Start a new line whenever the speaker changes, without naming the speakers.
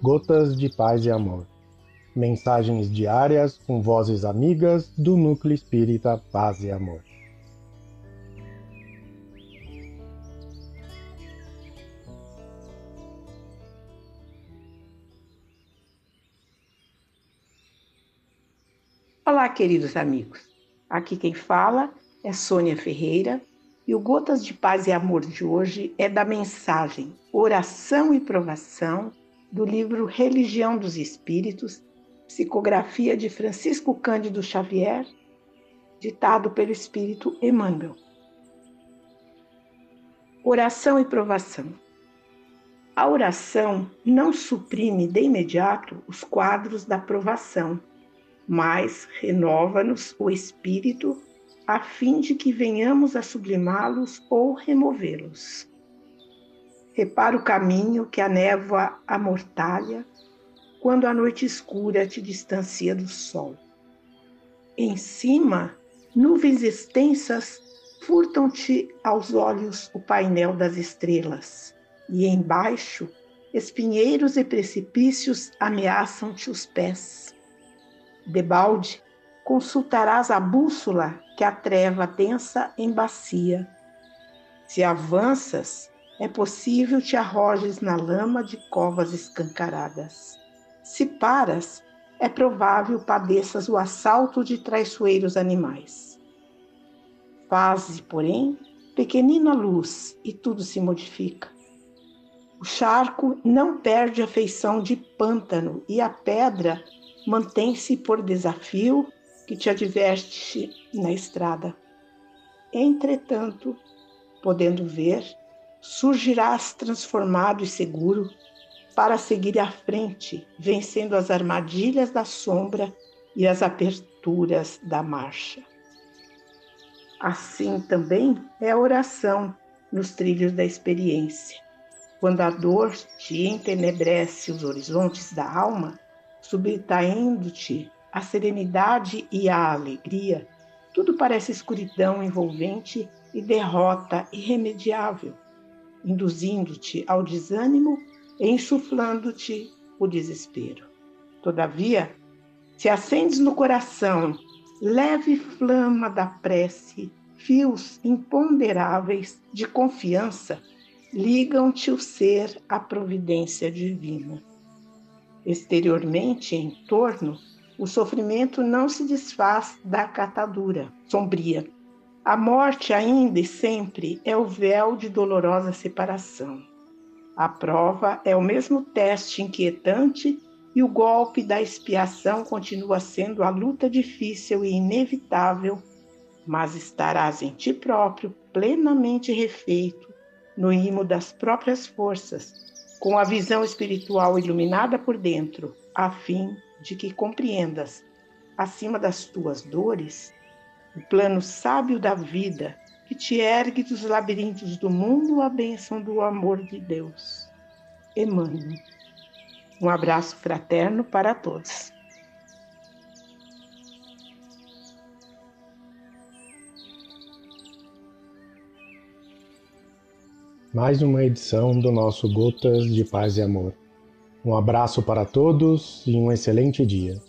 Gotas de Paz e Amor. Mensagens diárias com vozes amigas do Núcleo Espírita Paz e Amor.
Olá, queridos amigos. Aqui quem fala é Sônia Ferreira e o Gotas de Paz e Amor de hoje é da mensagem Oração e Provação do livro Religião dos Espíritos, psicografia de Francisco Cândido Xavier, ditado pelo Espírito Emmanuel. Oração e Provação. A oração não suprime de imediato os quadros da provação, mas renova-nos o espírito a fim de que venhamos a sublimá-los ou removê-los. Repara o caminho que a névoa amortalha quando a noite escura te distancia do sol. Em cima, nuvens extensas furtam-te aos olhos o painel das estrelas, e embaixo, espinheiros e precipícios ameaçam-te os pés. Debalde, consultarás a bússola que a treva densa embacia. Se avanças, é possível te arrojes na lama de covas escancaradas. Se paras, é provável padeças o assalto de traiçoeiros animais. Faze, porém, pequenina luz e tudo se modifica. O charco não perde a feição de pântano e a pedra mantém-se por desafio que te adverte na estrada. Entretanto, podendo ver, surgirás transformado e seguro para seguir à frente, vencendo as armadilhas da sombra e as aperturas da marcha. Assim também é a oração nos trilhos da experiência. Quando a dor te entenebrece os horizontes da alma, subtraindo-te a serenidade e a alegria, tudo parece escuridão envolvente e derrota irremediável, induzindo-te ao desânimo e insuflando-te o desespero. Todavia, se acendes no coração leve flama da prece, fios imponderáveis de confiança ligam-te o ser à providência divina. Exteriormente, em torno, o sofrimento não se desfaz da catadura sombria. A morte ainda e sempre é o véu de dolorosa separação. A prova é o mesmo teste inquietante e o golpe da expiação continua sendo a luta difícil e inevitável, mas estarás em ti próprio plenamente refeito no imo das próprias forças, com a visão espiritual iluminada por dentro, a fim de que compreendas, acima das tuas dores, o plano sábio da vida que te ergue dos labirintos do mundo a bênção do amor de Deus. Emmanuel. Um abraço fraterno para todos.
Mais uma edição do nosso Gotas de Paz e Amor. Um abraço para todos e um excelente dia.